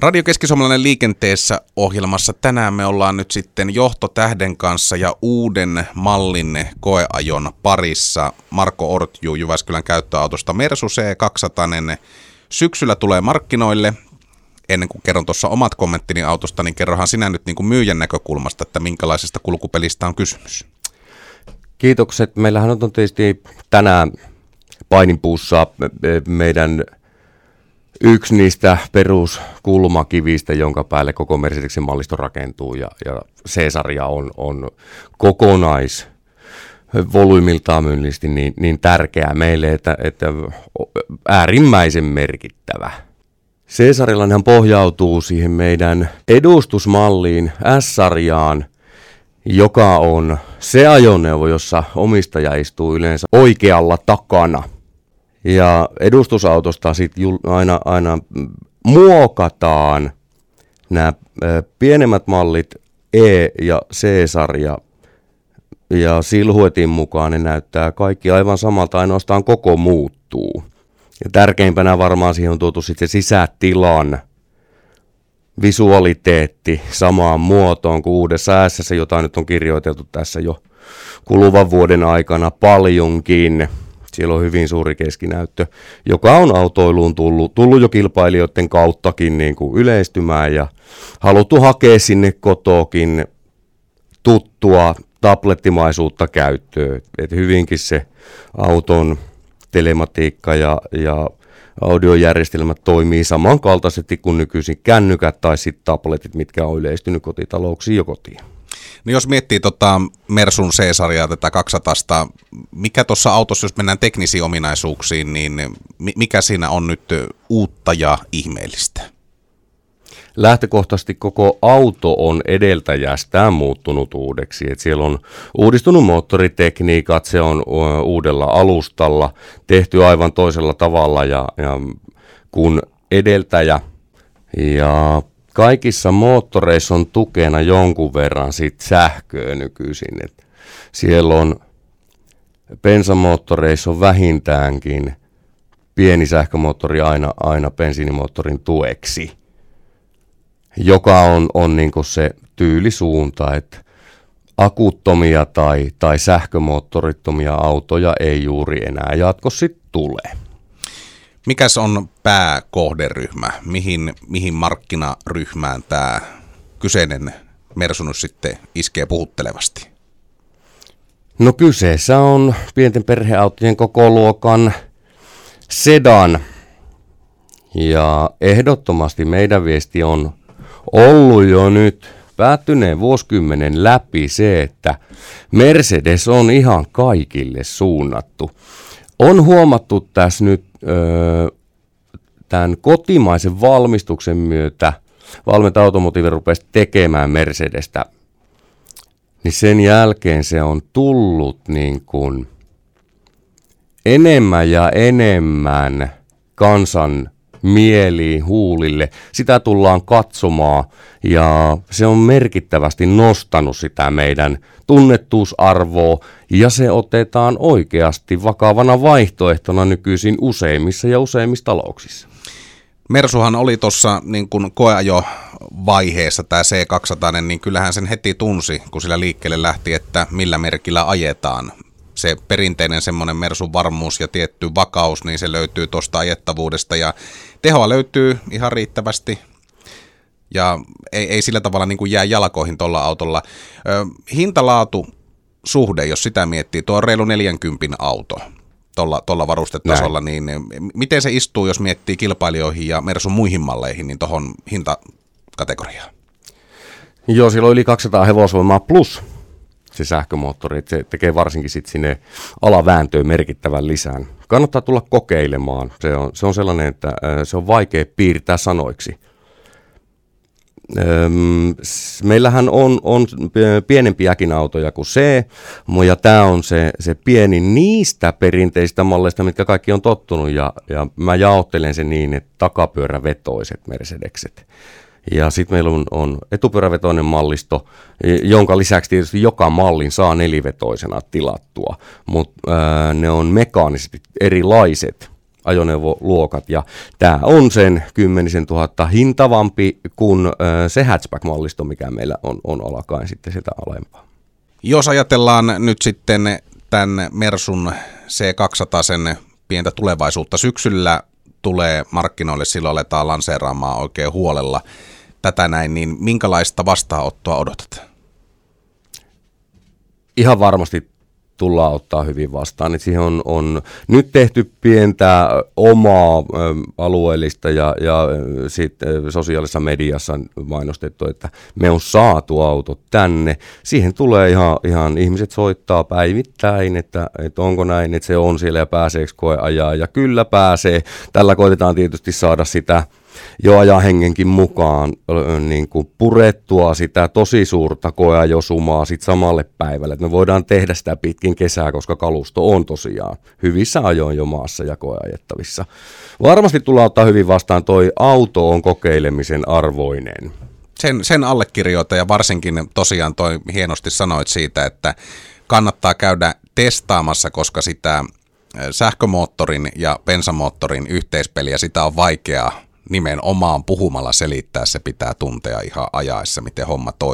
Radio Keski-Suomalainen liikenteessä ohjelmassa tänään me ollaan nyt sitten Johtotähden kanssa ja uuden mallin koeajon parissa. Marko Ortju Jyväskylän käyttöautosta Mersu C200 syksyllä tulee markkinoille. Ennen kuin kerron tuossa omat kommenttini autosta, niin kerrohan sinä nyt niin kuin myyjän näkökulmasta, että minkälaisesta kulkupelistä on kysymys. Kiitokset. Meillähän on tietysti tänään paininpuussa meidän yksi niistä peruskulmakivistä, jonka päälle koko Mercedeksen mallisto rakentuu ja, ja C-sarja on, on kokonais volyymiltaan myyllisesti niin, niin tärkeää meille, että, että äärimmäisen merkittävä. C-sarjallahan pohjautuu siihen meidän edustusmalliin S-sarjaan, joka on se ajoneuvo, jossa omistaja istuu yleensä oikealla takana – ja edustusautosta sitten aina, aina muokataan nämä pienemmät mallit E- ja C-sarja ja silhuetin mukaan ne näyttää kaikki aivan samalta, ainoastaan koko muuttuu. Ja tärkeimpänä varmaan siihen on tuotu sitten sisätilan visualiteetti samaan muotoon kuin uudessa S, jota nyt on kirjoiteltu tässä jo kuluvan vuoden aikana paljonkin. Siellä on hyvin suuri keskinäyttö, joka on autoiluun tullut, tullut jo kilpailijoiden kauttakin niin kuin yleistymään ja haluttu hakea sinne kotokin tuttua tablettimaisuutta käyttöön. Et hyvinkin se auton telematiikka ja, ja audiojärjestelmät toimii samankaltaisesti kuin nykyisin kännykät tai sitten tabletit, mitkä on yleistynyt kotitalouksiin jo kotiin. No jos miettii tota Mersun C-sarjaa, tätä 200, mikä tuossa autossa, jos mennään teknisiin ominaisuuksiin, niin mikä siinä on nyt uutta ja ihmeellistä? lähtökohtaisesti koko auto on edeltäjästään muuttunut uudeksi. Et siellä on uudistunut moottoritekniikat, se on uudella alustalla, tehty aivan toisella tavalla ja, ja kun edeltäjä. Ja kaikissa moottoreissa on tukena jonkun verran sit sähköä nykyisin. Et siellä on bensamoottoreissa on vähintäänkin pieni sähkömoottori aina, aina bensiinimoottorin tueksi, joka on, on niinku se tyylisuunta, että akuttomia tai, tai sähkömoottorittomia autoja ei juuri enää jatkossa tule. Mikäs on pääkohderyhmä? Mihin, mihin markkinaryhmään tämä kyseinen Mersunus sitten iskee puhuttelevasti? No kyseessä on pienten perheautojen koko luokan sedan. Ja ehdottomasti meidän viesti on ollut jo nyt päättyneen vuosikymmenen läpi se, että Mercedes on ihan kaikille suunnattu. On huomattu tässä nyt öö, tämän kotimaisen valmistuksen myötä Valmenta Automotive rupesi tekemään Mercedestä, niin sen jälkeen se on tullut niin kuin enemmän ja enemmän kansan mieliin, huulille. Sitä tullaan katsomaan ja se on merkittävästi nostanut sitä meidän tunnettuusarvoa ja se otetaan oikeasti vakavana vaihtoehtona nykyisin useimmissa ja useimmissa talouksissa. Mersuhan oli tuossa niin kun koeajo vaiheessa tämä C200, niin kyllähän sen heti tunsi, kun sillä liikkeelle lähti, että millä merkillä ajetaan. Se perinteinen semmoinen Mersun varmuus ja tietty vakaus, niin se löytyy tuosta ajettavuudesta ja tehoa löytyy ihan riittävästi ja ei, ei sillä tavalla niin kuin jää jalkoihin tuolla autolla. Ö, hintalaatu suhde, jos sitä miettii, tuo on reilu 40 auto tuolla varustetasolla, Näin. niin miten se istuu, jos miettii kilpailijoihin ja Mersun muihin malleihin, niin tuohon hintakategoriaan? Joo, sillä on yli 200 hevosvoimaa plus se sähkömoottori, että se tekee varsinkin sitten sinne alavääntöön merkittävän lisään. Kannattaa tulla kokeilemaan. Se on, se on sellainen, että se on vaikea piirtää sanoiksi. Meillähän on, on pienempiäkin autoja kuin se, ja tämä on se, se pieni niistä perinteistä malleista, mitkä kaikki on tottunut, ja, ja mä jaottelen sen niin, että takapyörävetoiset Mercedekset. Ja sitten meillä on, on etupyörävetoinen mallisto, jonka lisäksi tietysti joka mallin saa nelivetoisena tilattua, mutta ne on mekaanisesti erilaiset ajoneuvoluokat. Ja tämä on sen kymmenisen tuhatta hintavampi kuin se hatchback-mallisto, mikä meillä on, on alkaen sitten sitä alempaa. Jos ajatellaan nyt sitten tämän Mersun C200 sen pientä tulevaisuutta, syksyllä tulee markkinoille, silloin aletaan lanseeraamaan oikein huolella tätä näin, niin minkälaista vastaanottoa odotat? Ihan varmasti tullaan ottaa hyvin vastaan. Et siihen on, on nyt tehty pientä omaa ä, alueellista ja, ja sitten sosiaalisessa mediassa mainostettu, että me on saatu auto tänne. Siihen tulee ihan, ihan ihmiset soittaa päivittäin, että, että onko näin, että se on siellä ja pääseekö koe ajaa. Ja kyllä pääsee. Tällä koitetaan tietysti saada sitä jo ajan hengenkin mukaan niin kuin purettua sitä tosi suurta koeajosumaa sit samalle päivälle. Et me voidaan tehdä sitä pitkin kesää, koska kalusto on tosiaan hyvissä ajoin jo maassa ja koeajettavissa. Varmasti tullaan ottaa hyvin vastaan, toi auto on kokeilemisen arvoinen. Sen, sen allekirjoita ja varsinkin tosiaan toi hienosti sanoit siitä, että kannattaa käydä testaamassa, koska sitä sähkömoottorin ja bensamoottorin yhteispeliä, sitä on vaikeaa nimenomaan puhumalla selittää, se pitää tuntea ihan ajaessa, miten homma toimii.